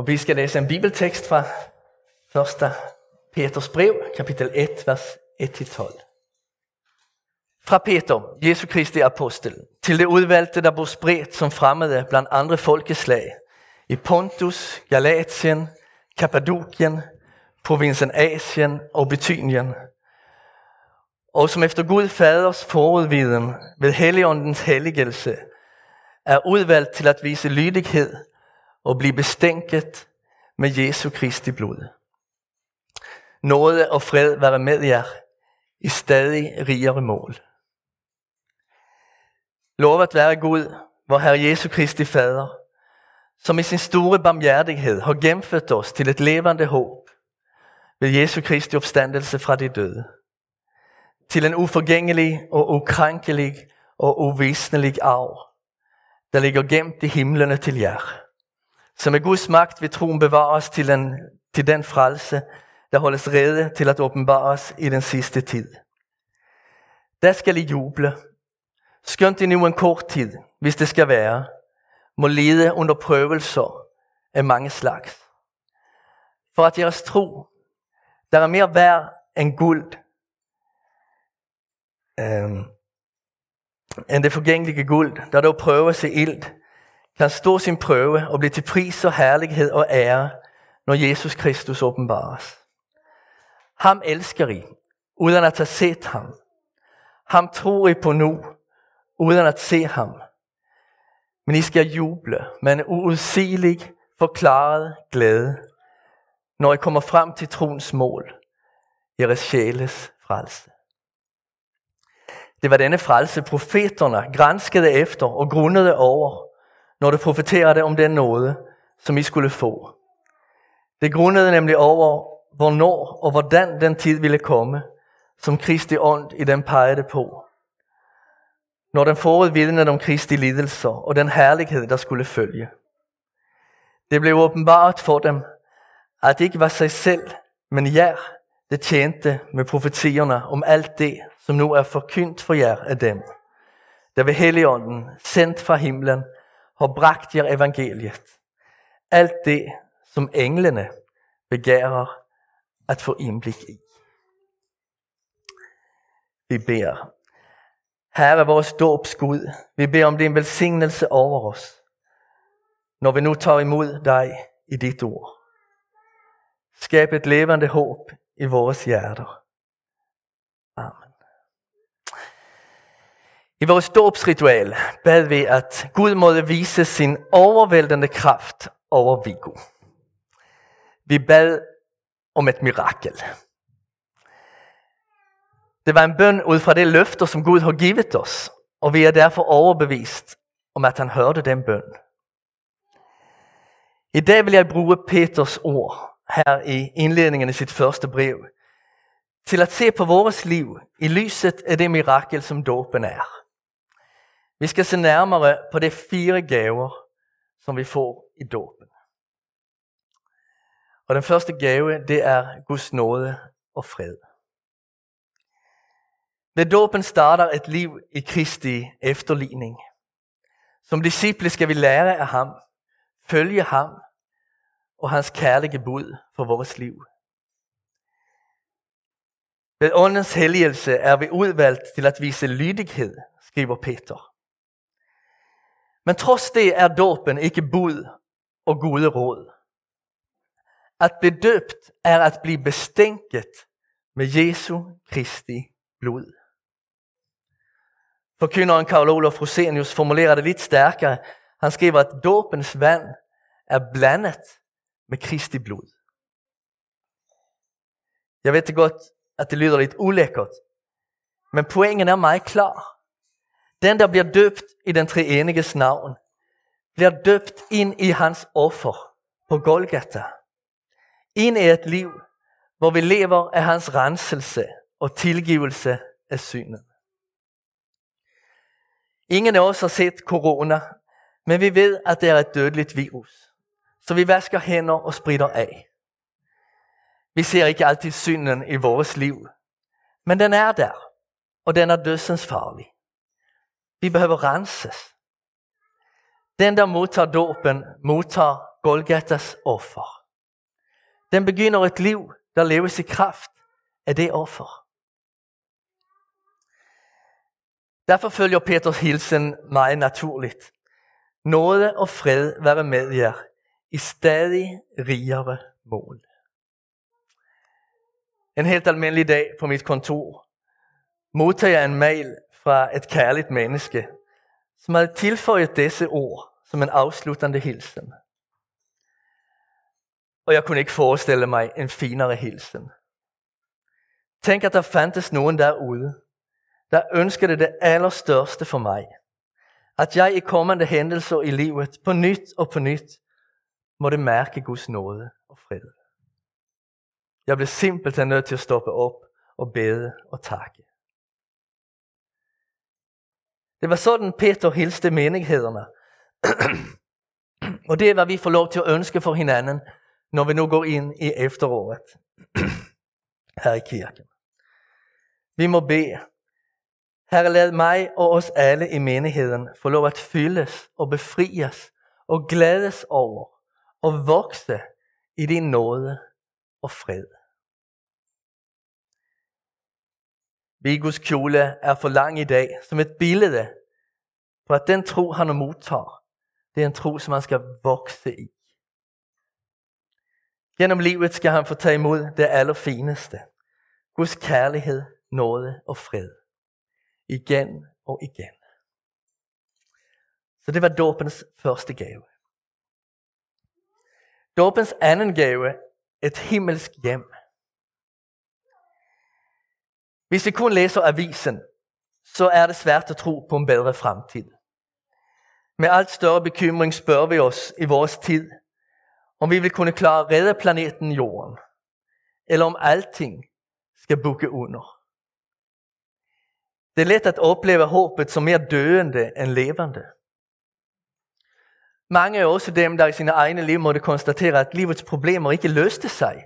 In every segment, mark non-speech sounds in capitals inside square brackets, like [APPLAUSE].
Og vi ska läsa en bibeltext från första Peters brev, kapitel 1, vers 1-12. Fra Peter, Jesu Kristi apostel, til det udvalgte, der bor spredt som fremmede blandt andre folkeslag, i Pontus, Galatien, Kappadokien, provinsen Asien og Betynien, og som efter Gud faders forudviden ved Helligåndens helligelse er udvalgt til at vise lydighed og blive bestænket med Jesu Kristi blod. Nåde og fred være med jer i stadig rigere mål. Lovet være Gud, vor Herre Jesu Kristi Fader, som i sin store barmhjertighed har gennemført os til et levende håb ved Jesu Kristi opstandelse fra de døde. Til en uforgængelig og ukrænkelig og uvisnelig arv, der ligger gemt i himlene til jer, som med Guds magt vil troen bevares til, en, til den frelse, der holdes rede til at åbenbares i den sidste tid. Der skal I juble, skønt I nu en kort tid, hvis det skal være, må lide under prøvelser af mange slags. For at jeres tro, der er mere værd end guld, øhm, end det forgængelige guld, der dog prøves i ild, kan stå sin prøve og blive til pris og herlighed og ære, når Jesus Kristus åbenbares. Ham elsker I, uden at have set ham. Ham tror I på nu, uden at se ham. Men I skal juble med en uudsigelig forklaret glæde, når I kommer frem til troens mål, jeres sjæles frelse. Det var denne frelse, profeterne granskede efter og grundede over, når du profeterede om den nåde, som I skulle få. Det grundede nemlig over, hvornår og hvordan den tid ville komme, som Kristi ånd i den pegede på. Når den forudvidnede om Kristi lidelser og den herlighed, der skulle følge. Det blev åbenbart for dem, at det ikke var sig selv, men jer, det tjente med profetierne om alt det, som nu er forkyndt for jer af dem, der ved Helligånden, sendt fra himlen, har bragt jer evangeliet. Alt det, som englene begærer at få indblik i. Vi beder. Herre, vores dåbsgud. Vi beder om din velsignelse over os, når vi nu tager imod dig i dit ord. Skab et levende håb i vores hjerter. Amen. I vores dåbsritual bad vi, at Gud måtte vise sin overvældende kraft over Viggo. Vi bad om et mirakel. Det var en bøn ud fra det løfter, som Gud har givet os, og vi er derfor overbevist om, at han hørte den bøn. I dag vil jeg bruge Peters ord her i indledningen i sit første brev, til at se på vores liv i lyset af det mirakel, som dåben er. Vi skal se nærmere på de fire gaver, som vi får i dåben. Og den første gave, det er Guds nåde og fred. Ved dåben starter et liv i Kristi efterligning. Som disciple skal vi lære af ham, følge ham og hans kærlige bud for vores liv. Ved åndens helligelse er vi udvalgt til at vise lydighed, skriver Peter. Men trods det er dåpen ikke bud og gode råd. At blive døbt er at blive bestænket med Jesu Kristi blod. Forkynderen Karl Olof Rosenius formulerer det lidt stærkere. Han skriver, at dåpens vand er blandet med Kristi blod. Jeg ved det godt, at det lyder lidt ulækkert, men poängen er meget klar. Den, der bliver døbt i den treeniges navn, bliver døbt ind i hans offer på Golgata. Ind i et liv, hvor vi lever af hans renselse og tilgivelse af synden. Ingen af os har set corona, men vi ved, at det er et dødeligt virus. Så vi vasker hænder og spritter af. Vi ser ikke altid synden i vores liv, men den er der, og den er dødsens farlig. Vi behøver renses. Den, der modtager dåben, modtager Golgatas offer. Den begynder et liv, der leves i kraft af det offer. Derfor følger Peters hilsen meget naturligt. Nåde og fred være med jer i stadig rigere mål. En helt almindelig dag på mit kontor modtager jeg en mail fra et kærligt menneske, som havde tilføjet disse ord som en afsluttende hilsen. Og jeg kunne ikke forestille mig en finere hilsen. Tænk, at der fandtes nogen derude, der ønskede det allerstørste for mig. At jeg i kommende hændelser i livet på nyt og på nyt måtte mærke Guds nåde og fred. Jeg blev simpelthen nødt til at stoppe op og bede og takke. Det var sådan Peter hilste menighederne. og det er, hvad vi får lov til at ønske for hinanden, når vi nu går ind i efteråret her i kirken. Vi må bede, Herre, lad mig og os alle i menigheden få lov at fyldes og befries og glædes over og vokse i din nåde og fred. Vigos kjole er for lang i dag som et billede på at den tro, han modtager, det er en tro, som han skal vokse i. Gennem livet skal han få tage imod det allerfineste. Guds kærlighed, nåde og fred. Igen og igen. Så det var dåbens første gave. Dåbens anden gave, et himmelsk hjem. Hvis vi kun læser avisen, så er det svært at tro på en bedre fremtid. Med alt større bekymring spørger vi os i vores tid, om vi vil kunne klare at redde planeten Jorden, eller om alting skal bukke under. Det er let at opleve håbet som mere døende end levende. Mange er også dem, der i sine egne liv måtte konstatere, at livets problemer ikke løste sig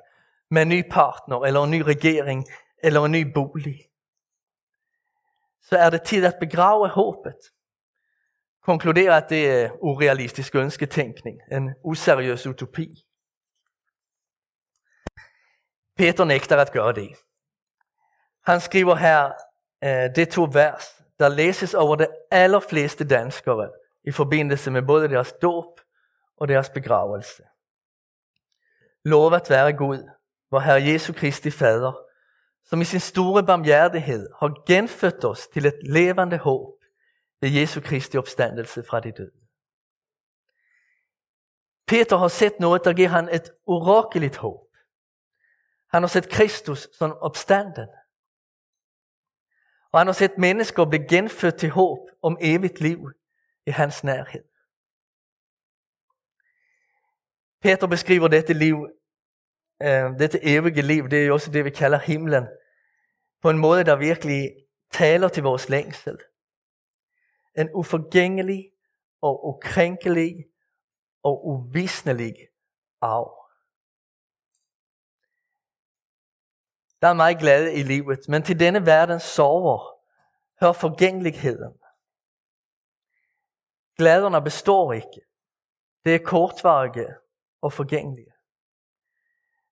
med en ny partner, eller en ny regering, eller en ny bolig. Så er det tid at begrave håbet. Konkludere, at det er urealistisk ønsketænkning, en useriøs utopi. Peter nægter at gøre det. Han skriver her eh, det to vers, der læses over de allerfleste danskere i forbindelse med både deres dåb og deres begravelse. Lovet være Gud, hvor Herre Jesu Kristi Fader, som i sin store barmhjertighed har genfødt os til et levende håb ved Jesu Kristi opstandelse fra de døde. Peter har sett noget, der giver han et orakeligt håb. Han har set Kristus som opstanden. Og han har set mennesker blive genfødt til håb om evigt liv i hans nærhed. Peter beskriver dette liv, Øh, dette evige liv, det er jo også det, vi kalder himlen, på en måde, der virkelig taler til vores længsel. En uforgængelig og ukrænkelig og uvisnelig arv. Der er meget glade i livet, men til denne verden sorger hører forgængeligheden. Glæderne består ikke. Det er kortvarige og forgængelige.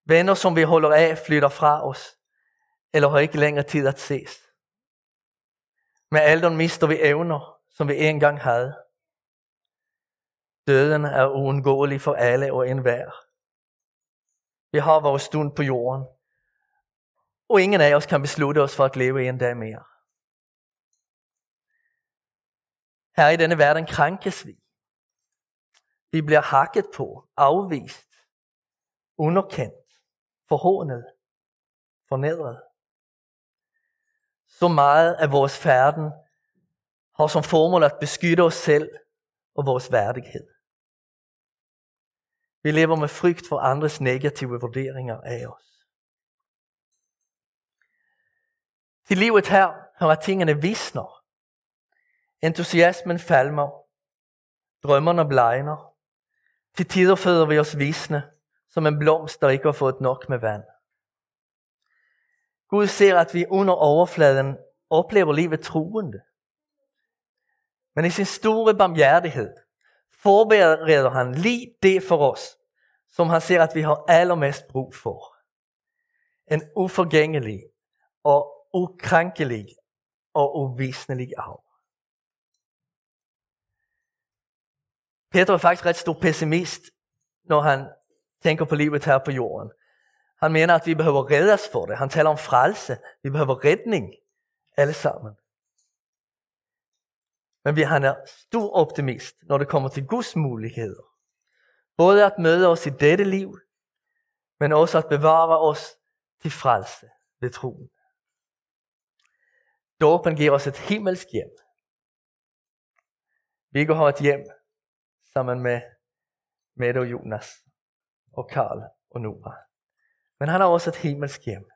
Venner, som vi holder af, flytter fra os, eller har ikke længere tid at ses. Med alderen mister vi evner, som vi engang havde. Døden er uundgåelig for alle og enhver. Vi har vores stund på jorden, og ingen af os kan beslutte os for at leve en dag mere. Her i denne verden krænkes vi. Vi bliver hakket på, afvist, underkendt, forhånet, fornedret. Så meget af vores færden har som formål at beskytte os selv og vores værdighed. Vi lever med frygt for andres negative vurderinger af os. Til livet her hører tingene visner. Entusiasmen falmer. Drømmerne blegner. Til tider føder vi os visne, som en blomst, der ikke har fået nok med vand. Gud ser, at vi under overfladen oplever livet troende. Men i sin store barmhjertighed forbereder han lige det for os, som han ser at vi har allermest brug for. En uforgængelig og ukrænkelig og uvisnelig arv. Peter er faktisk ret stor pessimist, når han tænker på livet her på jorden. Han mener, at vi behøver reddes for det. Han taler om frelse. Vi behøver redning, alle sammen. Men vi han er stor optimist, når det kommer til Guds muligheder. Både at møde os i dette liv, men også at bevare os til frelse ved troen. Dåben giver os et himmelsk hjem. Vi går har et hjem sammen med Mette og Jonas og Karl og Nora. Men han har også et himmelsk hjem.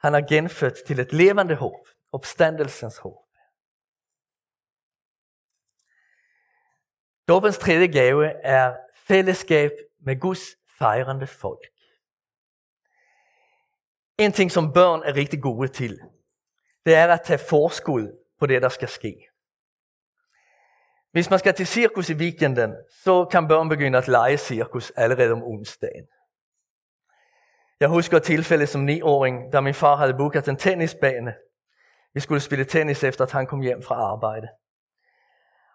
Han har genfødt til et levende håb, opstandelsens håb. Dåbens tredje gave er fællesskab med Guds fejrende folk. En ting, som børn er rigtig gode til, det er at tage forskud på det, der skal ske. Hvis man skal til cirkus i weekenden, så kan børn begynde at lege cirkus allerede om onsdagen. Jeg husker et tilfælde som niåring, da min far havde booket en tennisbane. Vi skulle spille tennis efter, at han kom hjem fra arbejde.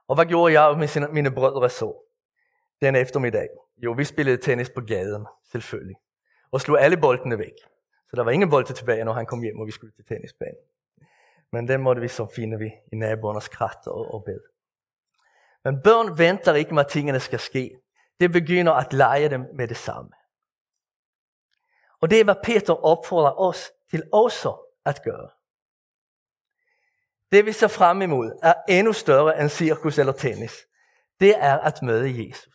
Og hvad gjorde jeg med mine, mine brødre så? Den eftermiddag. Jo, vi spillede tennis på gaden, selvfølgelig. Og slog alle boldene væk. Så der var ingen bolde tilbage, når han kom hjem, og vi skulle til tennisbanen. Men den måtte vi så finde vi i naboernes krat og, og bed. Men børn venter ikke med, at tingene skal ske. Det begynder at lege dem med det samme. Og det er, hvad Peter opfordrer os til også at gøre. Det vi ser frem imod er endnu større end cirkus eller tennis. Det er at møde Jesus.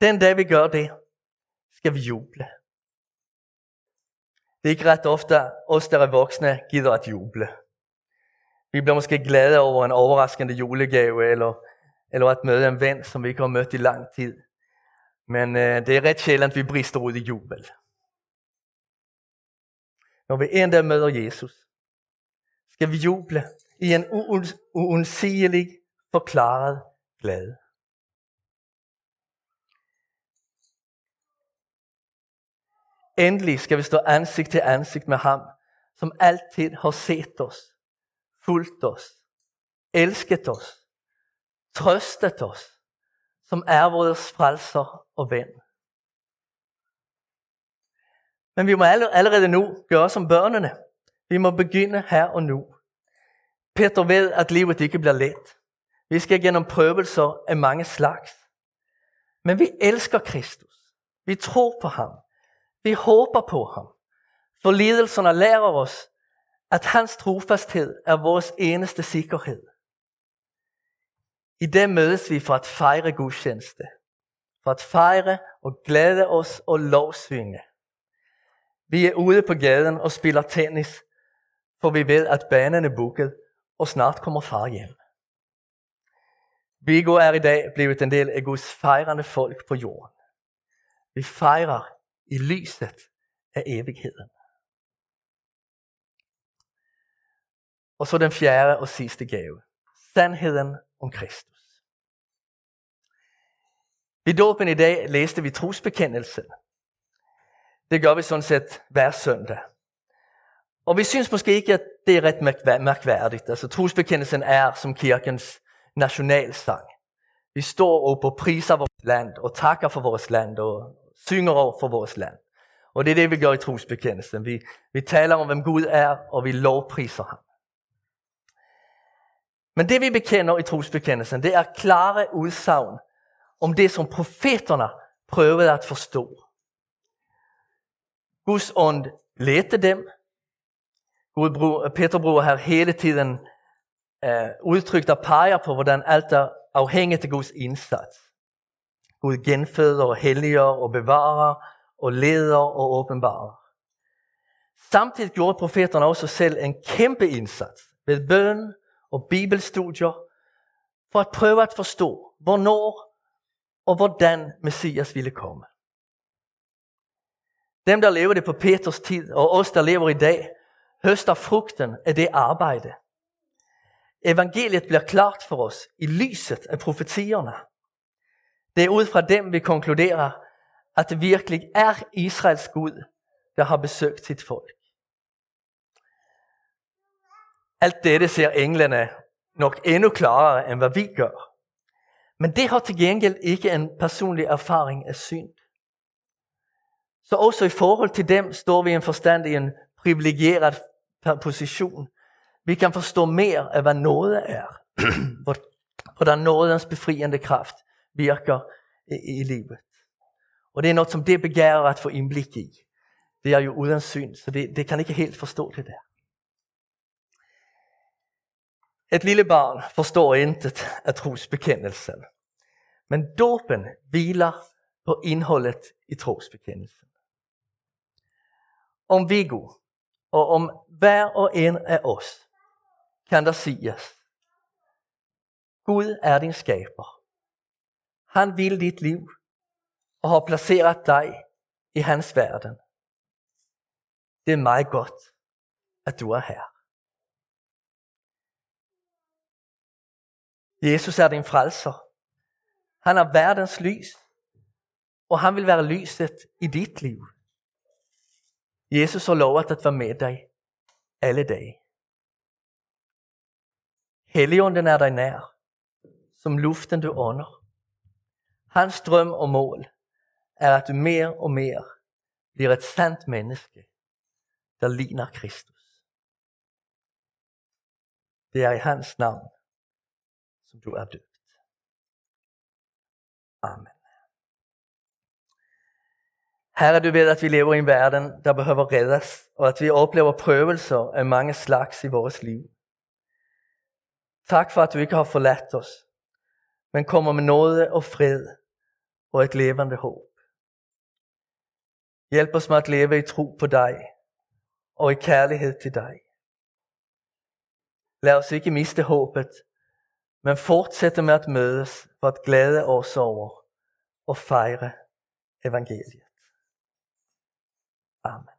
Den dag vi gør det, skal vi juble. Det er ikke ret ofte, os der er voksne gider at juble. Vi bliver måske glade over en overraskende julegave, eller, eller at møde en ven, som vi ikke har mødt i lang tid. Men øh, det er ret sjældent, vi brister ud i jubel. Når vi en dag møder Jesus, skal vi juble i en uundsigelig forklaret glæde. Endelig skal vi stå ansigt til ansigt med ham, som altid har set os, fulgt os, elsket os, trøstet os, som er vores frelser og ven. Men vi må allerede nu gøre som børnene. Vi må begynde her og nu. Peter ved, at livet ikke bliver let. Vi skal gennem prøvelser af mange slags. Men vi elsker Kristus. Vi tror på ham. Vi håber på ham. For lidelserne lærer os, at hans trofasthed er vores eneste sikkerhed. I det mødes vi for at fejre gudstjeneste. For at fejre og glæde os og lovsynge. Vi er ude på gaden og spiller tennis, for vi ved, at banen er booket, og snart kommer far hjem. Viggo er i dag blevet en del af Guds fejrende folk på jorden. Vi fejrer i lyset af evigheden. Og så den fjerde og sidste gave. Sandheden om Kristus. I dåben i dag læste vi trosbekendelsen. Det gør vi sådan set hver søndag. Og vi synes måske ikke, at det er ret mærkværdigt. Altså trosbekendelsen er som kirkens nationalsang. Vi står op og priser vores land og takker for vores land og synger over for vores land. Og det er det, vi gør i trosbekendelsen. Vi, vi taler om, hvem Gud er, og vi lovpriser ham. Men det vi bekender i trosbekendelsen, det er klare udsagn om det, som profeterna prøvede at forstå. Guds ånd ledte dem. Gud bror, Peter bruger her hele tiden eh, uh, udtrykt og peger på, hvordan alt er afhængigt af Guds indsats. Gud genføder og helliger og bevarer og leder og åbenbarer. Samtidig gjorde profeterne også selv en kæmpe indsats ved bøn og bibelstudier for at prøve at forstå, hvornår og hvordan Messias ville komme. Dem, der levede på Peters tid, og os, der lever i dag, høster frugten af det arbejde. Evangeliet bliver klart for os i lyset af profetierne. Det er ud fra dem, vi konkluderer, at det virkelig er Israels Gud, der har besøgt sit folk. Alt dette ser englene nok endnu klarere, end hvad vi gør. Men det har til gengæld ikke en personlig erfaring af synd. Så også i forhold til dem står vi i en forstand i en privilegeret position. Vi kan forstå mere af, hvad noget er. [CLEARS THROAT] Hvordan nådens befriende kraft virker i, i livet. Og det er noget, som det begærer at få indblik i. Det er jo uden syn, så det, det kan ikke helt forstå det der. Et lille barn forstår inte af trosbekendelsen. Men dopen hviler på indholdet i trosbekendelsen. Om Viggo og om hver og en af os kan der siges, Gud er din skaber. Han vil dit liv og har placeret dig i hans verden. Det er meget godt, at du er her. Jesus er din frelser. Han er verdens lys, og han vil være lyset i dit liv. Jesus har lovet at være med dig alle dage. Helligånden er dig nær, som luften du ånder. Hans drøm og mål er, at du mere og mere bliver et sandt menneske, der ligner Kristus. Det er i hans navn, som du er døbt. Amen. Herre, du ved, at vi lever i en verden, der behøver reddes, og at vi oplever prøvelser af mange slags i vores liv. Tak for, at du ikke har forladt os, men kommer med nåde og fred og et levende håb. Hjælp os med at leve i tro på dig og i kærlighed til dig. Lad os ikke miste håbet, men fortsætte med at mødes for at glæde os over og fejre evangeliet. Amen.